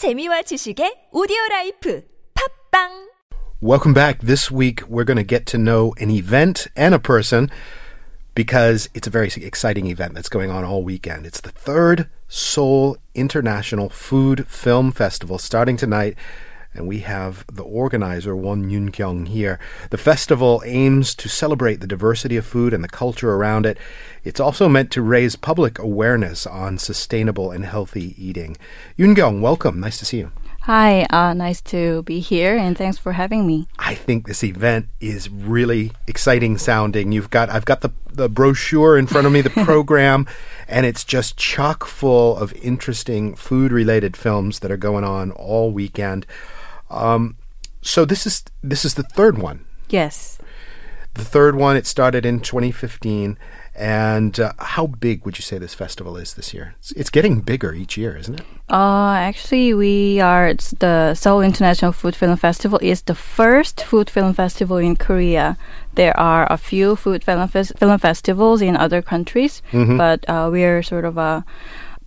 재미와 지식의 오디오 라이프 팝빵 Welcome back. This week, we're going to get to know an event and a person because it's a very exciting event that's going on all weekend. It's the third Seoul International Food Film Festival starting tonight. and we have the organizer, Won Yun Kyung, here. The festival aims to celebrate the diversity of food and the culture around it. It's also meant to raise public awareness on sustainable and healthy eating. Yun Kyung, welcome. Nice to see you. Hi, uh, nice to be here, and thanks for having me. I think this event is really exciting sounding. You've got I've got the the brochure in front of me, the program, and it's just chock full of interesting food related films that are going on all weekend. Um, so this is this is the third one. Yes. The third one. It started in 2015. And uh, how big would you say this festival is this year? It's, it's getting bigger each year, isn't it? Uh, actually, we are it's the Seoul International Food Film Festival is the first food film festival in Korea. There are a few food film, fes- film festivals in other countries, but uh, we're sort of uh,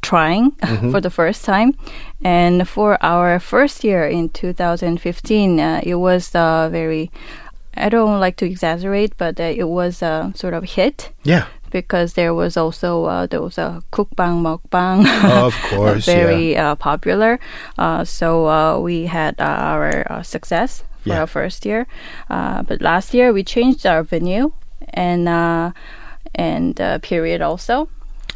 trying for the first time. And for our first year in 2015, uh, it was uh, very. I don't like to exaggerate, but uh, it was a sort of hit Yeah. because there was also uh, there was a cookbang mukbang. Of course, very uh, popular. Uh, so uh, we had uh, our uh, success for Yeah. our first year, uh, but last year we changed our venue and uh, and uh, period also.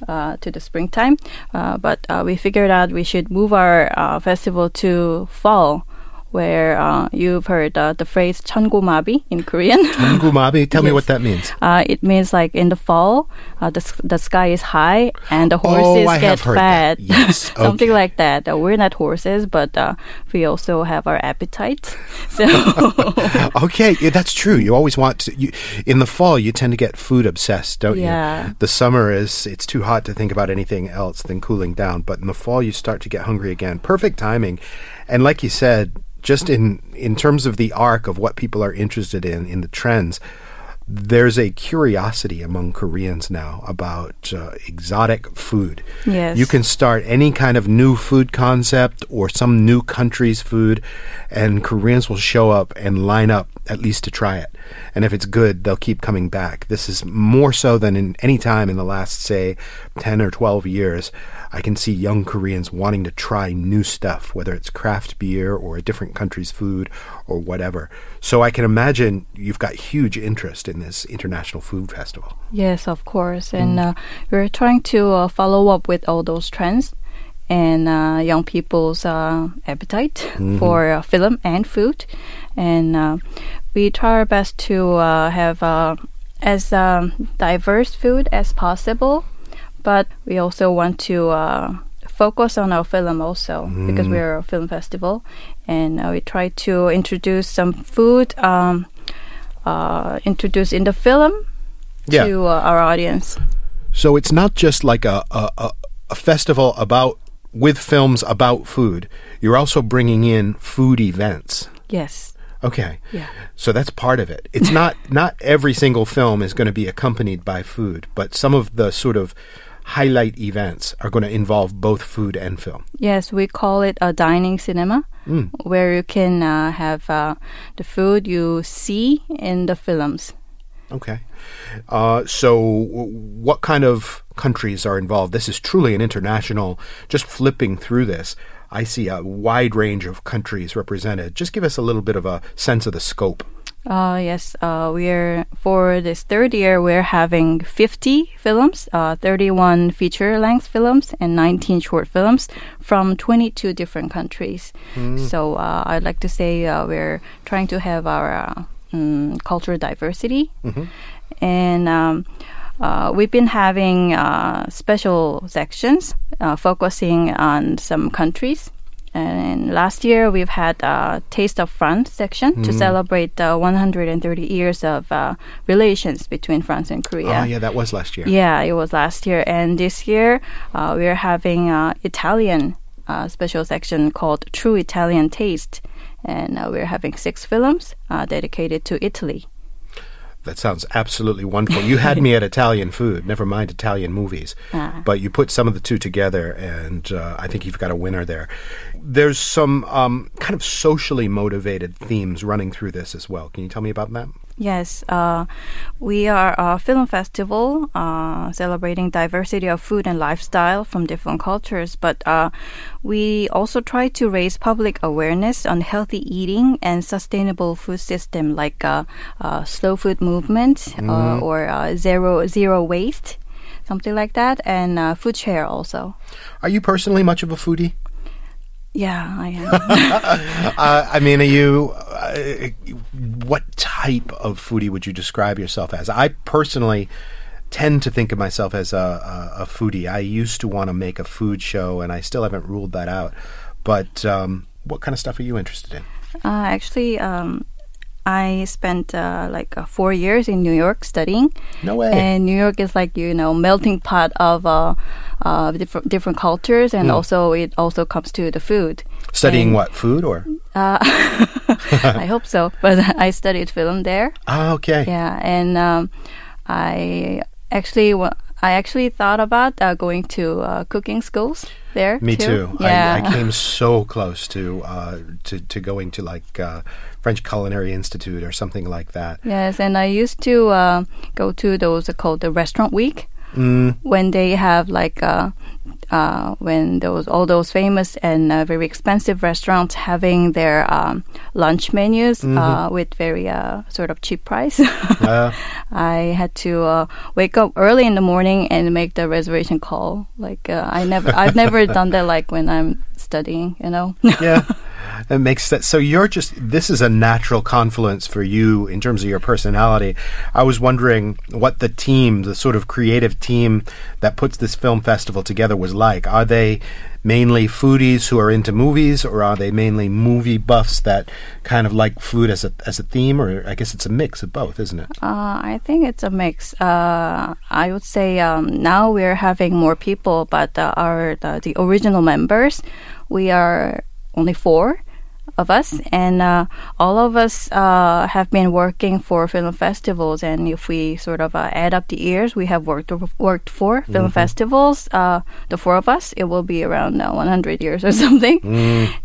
Uh, to the springtime, uh, but uh, we figured out we should move our uh, festival to fall, where uh, you've heard uh, the phrase "changumabi" in Korean. Changumabi. Tell yes. me what that means. Uh, it means like in the fall, uh, the the sky is high and the horses oh, get fat. Yes. Something okay. like that. Uh, we're not horses, but uh, we also have our appetites. So. okay, yeah, that's true. You always want to, you, in the fall. You tend to get food obsessed, don't yeah. you? The summer is it's too hot to think about anything else than cooling down. But in the fall, you start to get hungry again. Perfect timing and like you said, just in in terms of the arc of what people are interested in in the trends. There's a curiosity among Koreans now about uh, exotic food. Yes. You can start any kind of new food concept or some new country's food, and Koreans will show up and line up at least to try it. And if it's good, they'll keep coming back. This is more so than in any time in the last, say, 10 or 12 years. I can see young Koreans wanting to try new stuff, whether it's craft beer or a different country's food or whatever. So I can imagine you've got huge interest in this international food festival. yes, of course, and uh, we're trying to uh, follow up with all those trends and uh, young people's uh, appetite for uh, film and food, and uh, we try our best to uh, have uh, as um, diverse food as possible, but we also want to. Uh, focus on our film also because we're a film festival and uh, we try to introduce some food um, uh, introduced in the film Yeah. to uh, our audience. So it's not just like a, a, a, a festival about with films about food. You're also bringing in food events. Yes. Okay. Yeah. So that's part of it. It's not not every single film is going to be accompanied by food, but some of the sort of highlight events are going to involve both food and film. Yes, we call it a dining cinema, where you can uh, have uh, the food you see in the films. Okay. Uh, so, what kind of countries are involved? This is truly an international. Just flipping through this, I see a wide range of countries represented. Just give us a little bit of a sense of the scope. Uh, yes, uh, we're for this third year we're having 50 films, uh, 31 feature-length films, and 19 short films from 22 different countries. So uh, I'd like to say uh, we're trying to have our uh, mm, cultural diversity, and um, uh, we've been having uh, special sections uh, focusing on some countries. And last year we've had a Taste of France section to celebrate uh, 130 years of uh, relations between France and Korea. Oh, yeah, that was last year. Yeah, it was last year. And this year, uh, we're having uh, Italian uh, special section called True Italian Taste. And uh, we're having six films uh, dedicated to Italy. That sounds absolutely wonderful. You had me at Italian food, never mind Italian movies. Ah. But you put some of the two together, and uh, I think you've got a winner there. there's some um, kind of socially motivated themes running through this as well. Can you tell me about that? Yes, uh, we are a film festival uh, celebrating diversity of food and lifestyle from different cultures, but uh, we also try to raise public awareness on healthy eating and sustainable food system like uh, uh, slow food movement uh, or uh, zero zero waste, something like that, and uh, food share also. Are you personally much of a foodie? Yeah, I am. Uh, I mean, are you? Uh, what type of foodie would you describe yourself as? I personally tend to think of myself as a, a, a foodie. I used to want to make a food show, and I still haven't ruled that out. But um, what kind of stuff are you interested in? Uh, actually, um, I spent uh, like uh, four years in New York studying. No way. And New York is like you know melting pot of uh, uh, different different cultures, and also it also comes to the food. Studying And, what food or? Uh, I hope so, but I studied film there. Ah, okay. Yeah, and um, I actually I actually thought about uh, going to uh, cooking schools there. Me too. Yeah. I, I came so close to uh, to to going to like uh, French Culinary Institute or something like that. Yes, and I used to uh, go to those called the restaurant week Mm. when they have like uh, uh, when those all those famous and uh, very expensive restaurants having their um, lunch menus uh, with very uh, sort of cheap price. Uh, I had to uh, wake up early in the morning and make the reservation call. Like uh, I never, I've never done that. Like when I'm studying, you know. yeah, it makes sense. So you're just this is a natural confluence for you in terms of your personality. I was wondering what the team, the sort of creative team that puts this film festival together, was like. Are they mainly foodies who are into movies, or are they mainly movie buffs that kind of like food as a as a theme? Or I guess it's a mix of both, isn't it? Uh, I think it's a mix. Uh, I would say um, now we're having more people, but uh, our the, the original members, we are only four of us, and uh, all of us uh, have been working for film festivals. And if we sort of uh, add up the years, we have worked worked for film festivals. Uh, the four of us, it will be around uh, 100 years or something.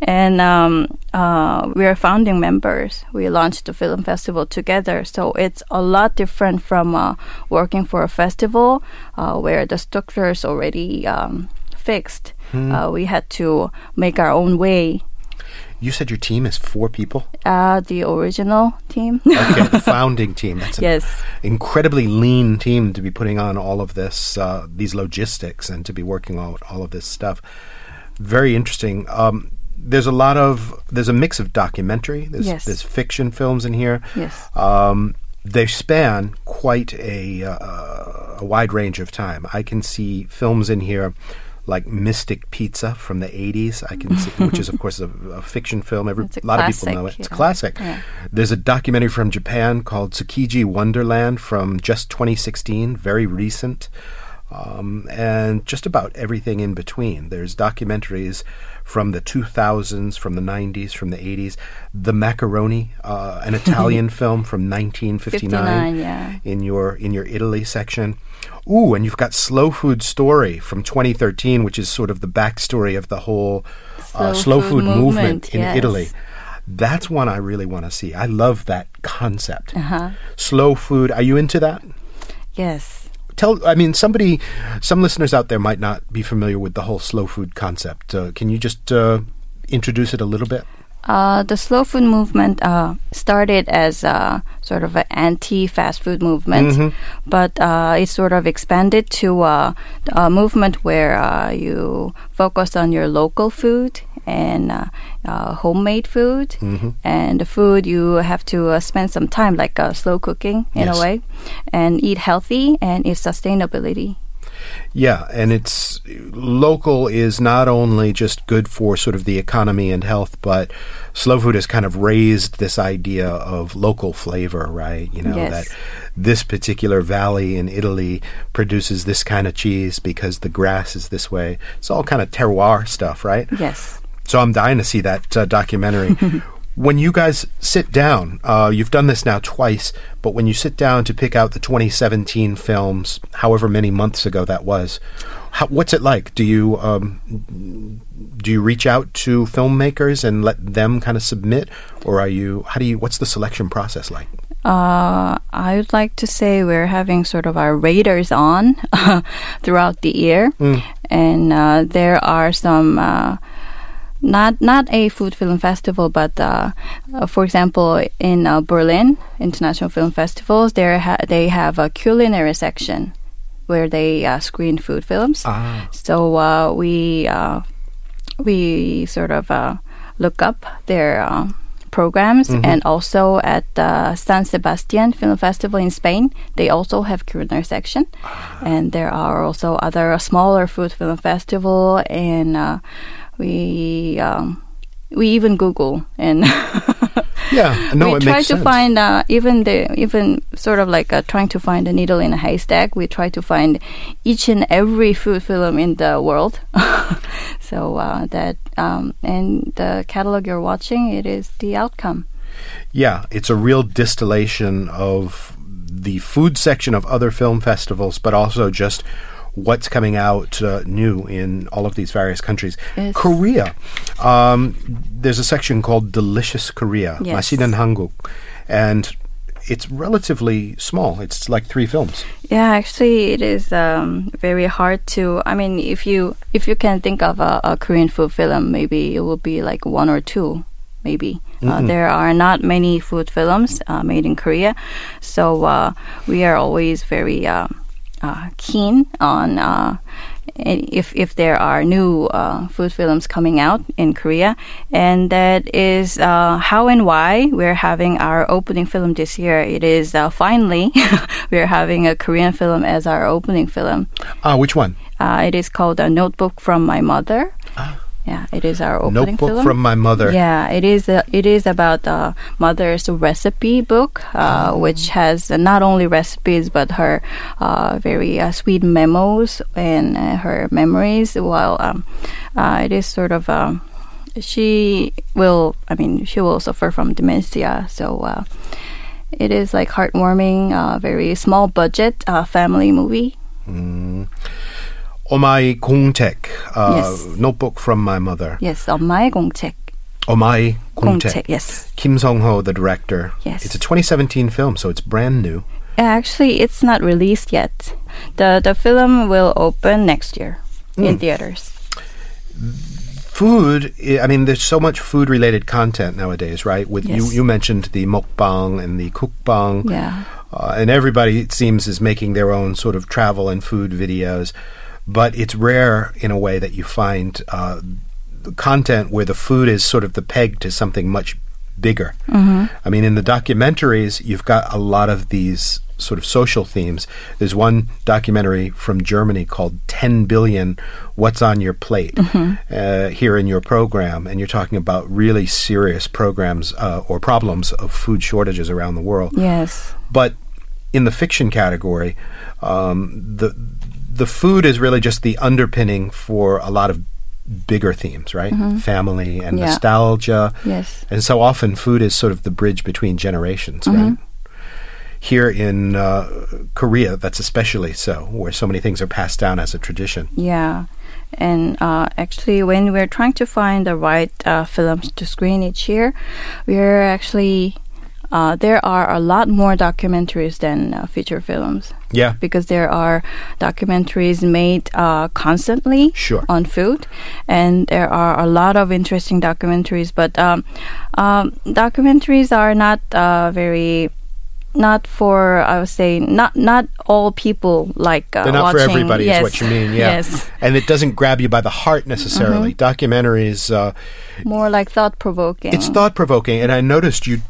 And um, uh, we are founding members. We launched the film festival together, so it's a lot different from uh, working for a festival uh, where the structure is already um, fixed. Uh, we had to make our own way. You said your team is four people. Uh, the original team. Okay, the founding team. That's an yes. incredibly lean team to be putting on all of this, uh, these logistics, and to be working on all of this stuff. Very interesting. Um, there's a lot of there's a mix of documentary. There's, Yes. there's fiction films in here. Yes. Um, they span quite a uh, a wide range of time. I can see films in here like Mystic Pizza from the 80s. I can see, which is of course a, a fiction film. Every It's a lot of people know it. It's yeah. classic. Yeah. There's a documentary from Japan called Tsukiji Wonderland from just 2016, very recent. Um, and just about everything in between. There's documentaries from the 2000s, from the 90s, from the 80s. The Macaroni, uh, an Italian film from 1959 yeah. in your in your Italy section. Ooh, and you've got Slow Food Story from 2013, which is sort of the backstory of the whole uh, Slow slow food food movement, movement, in yes. Italy. That's one I really want to see. I love that concept. Uh-huh. Slow food. Are you into that? Yes. Tell. I mean, somebody, some listeners out there might not be familiar with the whole slow food concept. Uh, can you just uh, introduce it a little bit? Uh, the slow food movement uh, started as a sort of an anti-fast food movement, but uh, it sort of expanded to uh, a movement where uh, you focus on your local food and uh, uh, homemade food, and the food you have to uh, spend some time, like uh, slow cooking in Yes. a way, and eat healthy and eat sustainability. Yeah, and it's local is not only just good for sort of the economy and health, but slow food has kind of raised this idea of local flavor, right? You know Yes. that this particular valley in Italy produces this kind of cheese because the grass is this way. It's all kind of terroir stuff, right? Yes. So I'm dying to see that uh, documentary. When you guys sit down, uh, you've done this now twice, but when you sit down to pick out the 2017 films, however many months ago that was, how, what's it like? Do you um, do you reach out to filmmakers and let them kind of submit, or are you? How do you? What's the selection process like? Uh, I would like to say we're having sort of our radars on throughout the year, and uh, there are some. Not not a food film festival, but uh, uh, for example, in uh, Berlin International Film Festivals, there ha- they have a culinary section where they uh, screen food films. Ah. So uh, we uh, we sort of uh, look up their programs, and also at the San Sebastian Film Festival in Spain, they also have culinary section, and there are also other smaller food film festival, in. uh, we um, we even Google and. Yeah, no, we try to sense. find uh, even the even sort of like uh, trying to find a needle in a haystack. We try to find each and every food film in the world. so uh, that um, and the catalog you're watching, it is the outcome. Yeah, it's a real distillation of the food section of other film festivals, but also just what's coming out uh, new in all of these various countries. Yes. Korea, um, there's a section called Delicious Korea, yes. Hanguk, and it's relatively small. It's like three films. Yeah, actually, it is um, very hard to. I mean, if you if you can think of a, a Korean food film, maybe it will be like one or two maybe. Uh, there are not many food films uh, made in Korea, so uh, we are always very uh, uh, uh, keen on. Uh, if if there are new uh, food films coming out in Korea, and that is uh, how and why we're having our opening film this year. It is uh, finally we're having a Korean film as our opening film. Ah, which one? Uh, it is called A Notebook from My Mother. Yeah, it is our opening Notebook film. from My Mother. Yeah, it is. It is about uh, mother's recipe book, uh, Oh. which has not only recipes but her uh, very uh, sweet memos and uh, her memories. While um, uh, it is sort of. Um, she will. I mean, she will suffer from dementia, so. Uh, it is like heartwarming, uh, very small budget uh, family movie. Omai Kongtek, uh, Yes. Notebook from My Mother. Yes, 엄마의 공책. Omai Kongtek. 공책. Yes. Kim Song Ho, the director. Yes. It's a 2017 film, so it's brand new. Actually, it's not released yet. the The film will open next year Hmm. in theaters. food i I mean there's so much food related content nowadays right with you Yes. you mentioned the mukbang and the cookbang Yeah. uh, and everybody it seems is making their own sort of travel and food videos but it's rare in a way that you find uh, content where the food is sort of the peg to something much bigger. I mean in the documentaries you've got a lot of these sort of social themes. There's one documentary from germany called 10 billion what's on your plate uh, here in your program and you're talking about really serious programs uh, or problems of food shortages around the world. Yes. but in the fiction category, um, the the food is really just the underpinning for a lot of bigger themes, right? Family and Yeah. nostalgia. Yes. And so often food is sort of the bridge between generations, right? Here in uh, Korea, that's especially so, where so many things are passed down as a tradition. Yeah. And uh, actually, when we're trying to find the right uh, films to screen each year, we're actually uh, there are a lot more documentaries than uh, feature films. Yeah. because there are documentaries made uh, constantly Sure. on food, and there are a lot of interesting documentaries. But um, um, documentaries are not uh, very. Not for I would say not not all people like uh, They're not for everybody, yes. is what you mean. Yeah. Yes, And it doesn't grab you by the heart necessarily. Documentaries, uh, more like thought provoking. It's thought provoking, and I noticed you.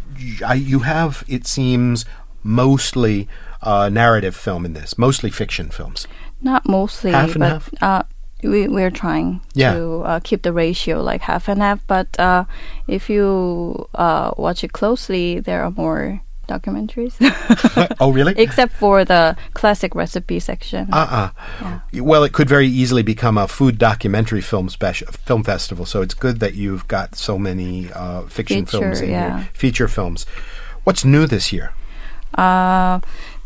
I, you have, it seems, mostly uh, narrative film in this, mostly fiction films. Not mostly, Half and but half? Uh, we we're trying Yeah. to uh, keep the ratio like half and half. But uh, if you uh, watch it closely, there are more documentaries, oh, really? except for the classic recipe section. Uh-uh. Well, it could very easily become a food documentary film special film festival. So it's good that you've got so many uh, fiction Feature, films in yeah. here, feature films. What's new this year? Uh,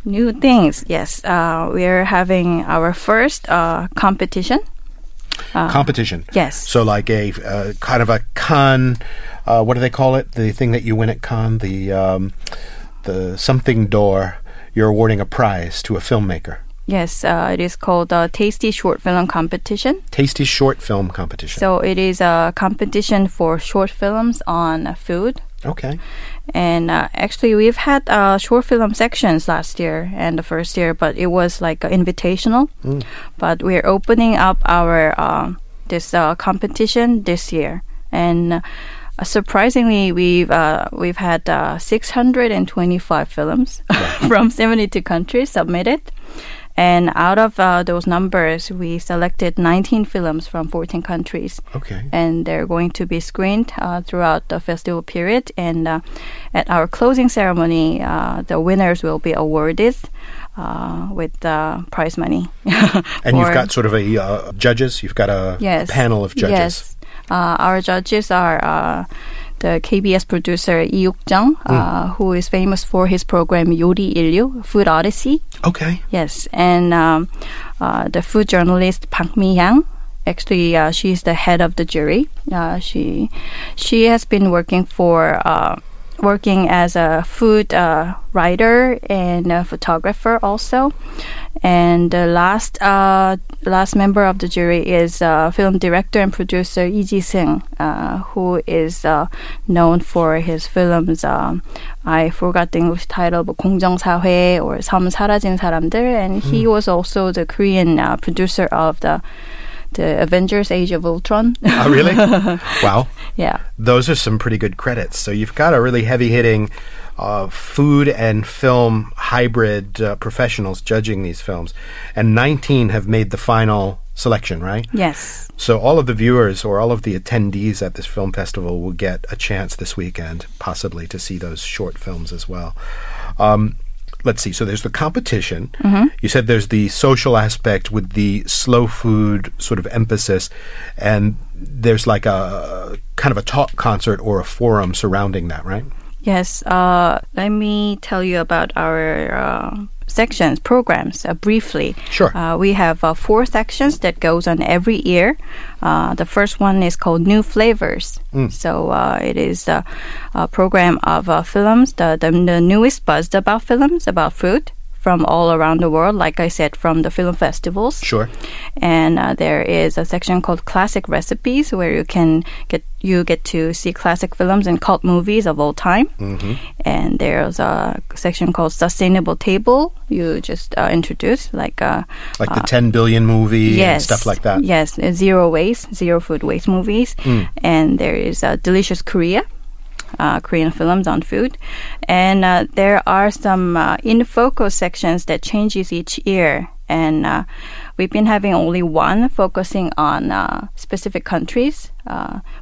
new things. Yes, uh, we're having our first uh, competition. Competition. yes. So like a uh, kind of a con. Uh, what do they call it? The thing that you win at con. The um, the something door. You're awarding a prize to a filmmaker. Yes, uh, it is called the Tasty Short Film Competition. Tasty short film competition. So it is a competition for short films on food. okay. And uh, actually, we've had uh, short film sections last year and the first year, but it was like uh, invitational. But we're opening up our uh, this uh, competition this year, and uh, surprisingly, we've uh, we've had uh, 625 films from 72 countries submitted. And out of uh, those numbers, we selected 19 films from 14 countries Okay. and they're going to be screened uh, throughout the festival period. And uh, at our closing ceremony, uh, the winners will be awarded uh, with uh, prize money. And you've got sort of a uh, judges. You've got a yes, panel of judges. Yes, uh, our judges are uh, the KBS producer Lee Wook-jung, mm. Uh, who is famous for his program Yori Ilyu, Food Odyssey. Okay. Yes, and um, the food journalist Park Mi-hyang, actually uh, is the head of the jury. Uh, she she has been working for uh, working as a food uh, writer and a photographer also. And the last uh, last member of the jury is uh, film director and producer Lee Ji Seung, uh, who is uh, known for his films. Um, I forgot the English title, but 공정사회 or some 사라진 사람들. And he hmm. was also the Korean uh, producer of the the Avengers: Age of Ultron. Oh, really? wow. yeah. Those are some pretty good credits. So you've got a really heavy hitting uh, food and film hybrid uh, professionals judging these films. And 19 have made the final selection, right? Yes. So all of the viewers or all of the attendees at this film festival will get a chance this weekend, possibly, to see those short films as well. Um, let's see. So there's the competition. You said there's the social aspect with the slow food sort of emphasis, and there's like a kind of a talk concert or a forum surrounding that, right? Yes. Uh, let me tell you about our uh, sections, programs, uh, briefly. Sure. Uh, we have uh, four sections that goes on every year. Uh, the first one is called New Flavors. So uh, it is a, a program of uh, films, the, the, the newest buzzed about films, about food from all around the world, like I said, from the film festivals. Sure. and uh, there is a section called classic recipes where you can get you get to see classic films and cult movies of all time Mm-hmm. and there's a section called sustainable table you just uh, introduce like uh, Like the 10 billion movie and yes stuff like that. yes uh, zero waste zero food waste movies Mm. and there is uh, delicious korea uh, Korean films on food, and uh, there are some uh, in focus sections that changes each year. And uh, we've been having only one focusing on uh, specific countries,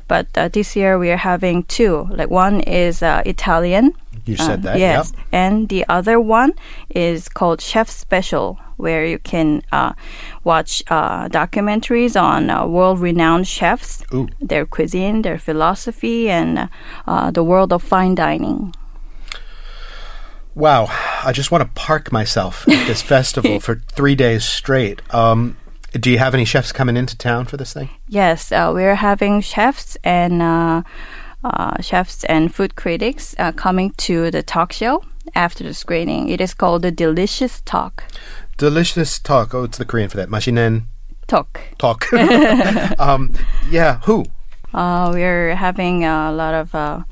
but this year we are having two. Like one is Italian. You said uh, that, yes, yep. and the other one is called Chef Special, where you can uh, watch uh, documentaries on uh, world-renowned chefs, Ooh. their cuisine, their philosophy, and uh, the world of fine dining. Wow, I just want to park myself at this festival for three days straight. Um, do you have any chefs coming into town for this thing? Yes, uh, we're having chefs and uh, uh, chefs and food critics uh, coming to the talk show after the screening. It is called the Delicious Talk. Delicious talk. Oh, it's the Korean for that. Mashinen Talk. talk. um, yeah, who? Uh, we're having a lot of uh,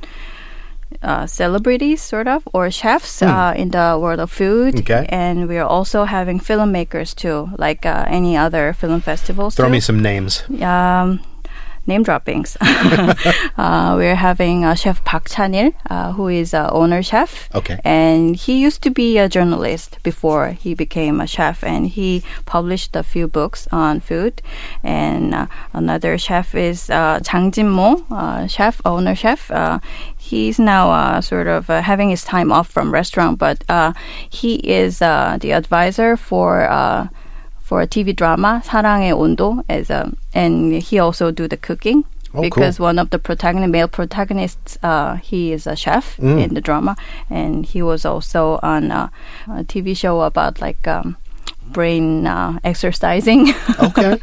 uh, celebrities, sort of, or chefs uh, in the world of food. Okay. And we're also having filmmakers too, like uh, any other film festivals. Throw do. me some names. Um, name droppings. uh, we're having uh, Chef Park Chanil, uh, who is a owner chef. Okay. And he used to be a journalist before he became a chef, and he published a few books on food. And uh, another chef is uh, Jang Jin-mo, uh, chef, owner chef. Uh, he's now uh, sort of uh, having his time off from restaurant, but uh, he is uh, the advisor for uh, for a TV drama 사랑의 온도 as a, and he also do the cooking. Oh, because cool. one of the protagonist, male protagonists, uh, he is a chef Mm. in the drama, and he was also on uh, a TV show about like um, brain uh, exercising. Okay.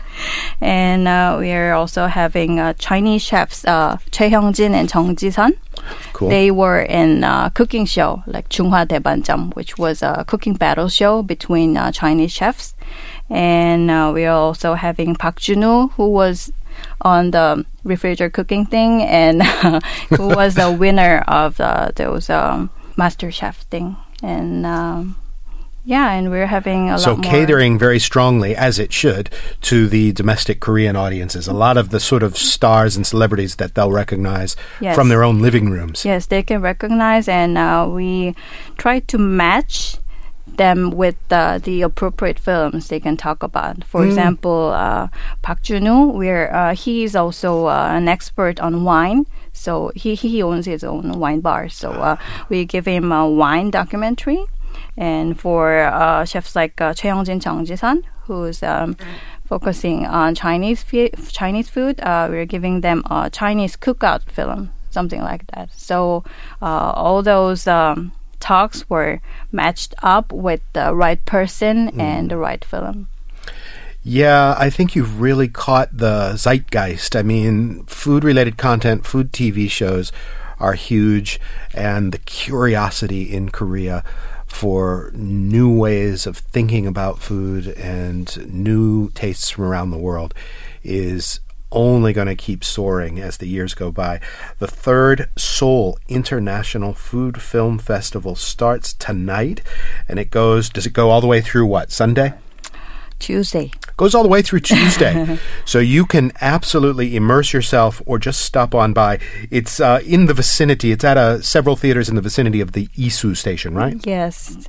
and uh, we are also having uh, Chinese chefs, uh, Choi Hyung-jin and Chung Ji-sun. Cool. They were in a cooking show like Chunghwa Daebanjam, which was a cooking battle show between uh, Chinese chefs. And uh, we are also having Park Jun-woo, who was on the refrigerator cooking thing and who was the winner of uh, those um, Master Chef thing. And um, yeah, and we're having a so lot more. So catering very strongly, as it should, to the domestic Korean audiences. A lot of the sort of stars and celebrities that they'll recognize Yes. from their own living rooms. Yes, they can recognize, and uh, we try to match them with uh, the appropriate films they can talk about. For example, uh, Park Jun-woo, where uh, he is also uh, an expert on wine. So he, he owns his own wine bar. So uh, we give him a wine documentary. And for uh, chefs like uh, Choi Young-jin, Jang Ji-san, who's um, focusing on Chinese fi- Chinese food, uh, we're giving them a Chinese cookout film, something like that. So uh, all those um, talks were matched up with the right person hmm. and the right film. Yeah, I think you've really caught the zeitgeist. I mean, food related content, food TV shows are huge, and the curiosity in Korea for new ways of thinking about food and new tastes from around the world is only going to keep soaring as the years go by. The third Seoul International Food Film Festival starts tonight, and it goes, does it go all the way through what, Sunday? Tuesday. goes all the way through Tuesday. so you can absolutely immerse yourself or just stop on by. It's uh, in the vicinity. It's at uh, several theaters in the vicinity of the Isu station, right? Yes.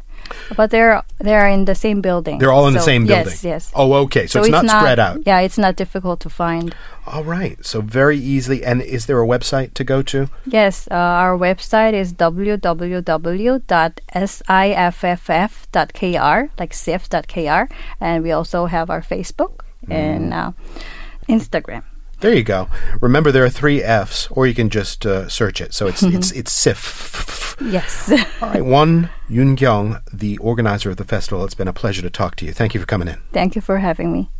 But they're they're in the same building. They're all in the same building. Yes, yes. Oh, okay. So, it's, not, spread out. Yeah, it's not difficult to find. All right. So very easily. And is there a website to go to? Yes, uh, our website is www.siff.kr, like sif.kr, and we also have our Facebook Mm. and uh, Instagram. There you go. Remember, there are three F's, or you can just uh, search it. So it's it's it's SIF. Yes. All right, Won Yoon Kyung, the organizer of the festival. It's been a pleasure to talk to you. Thank you for coming in. Thank you for having me.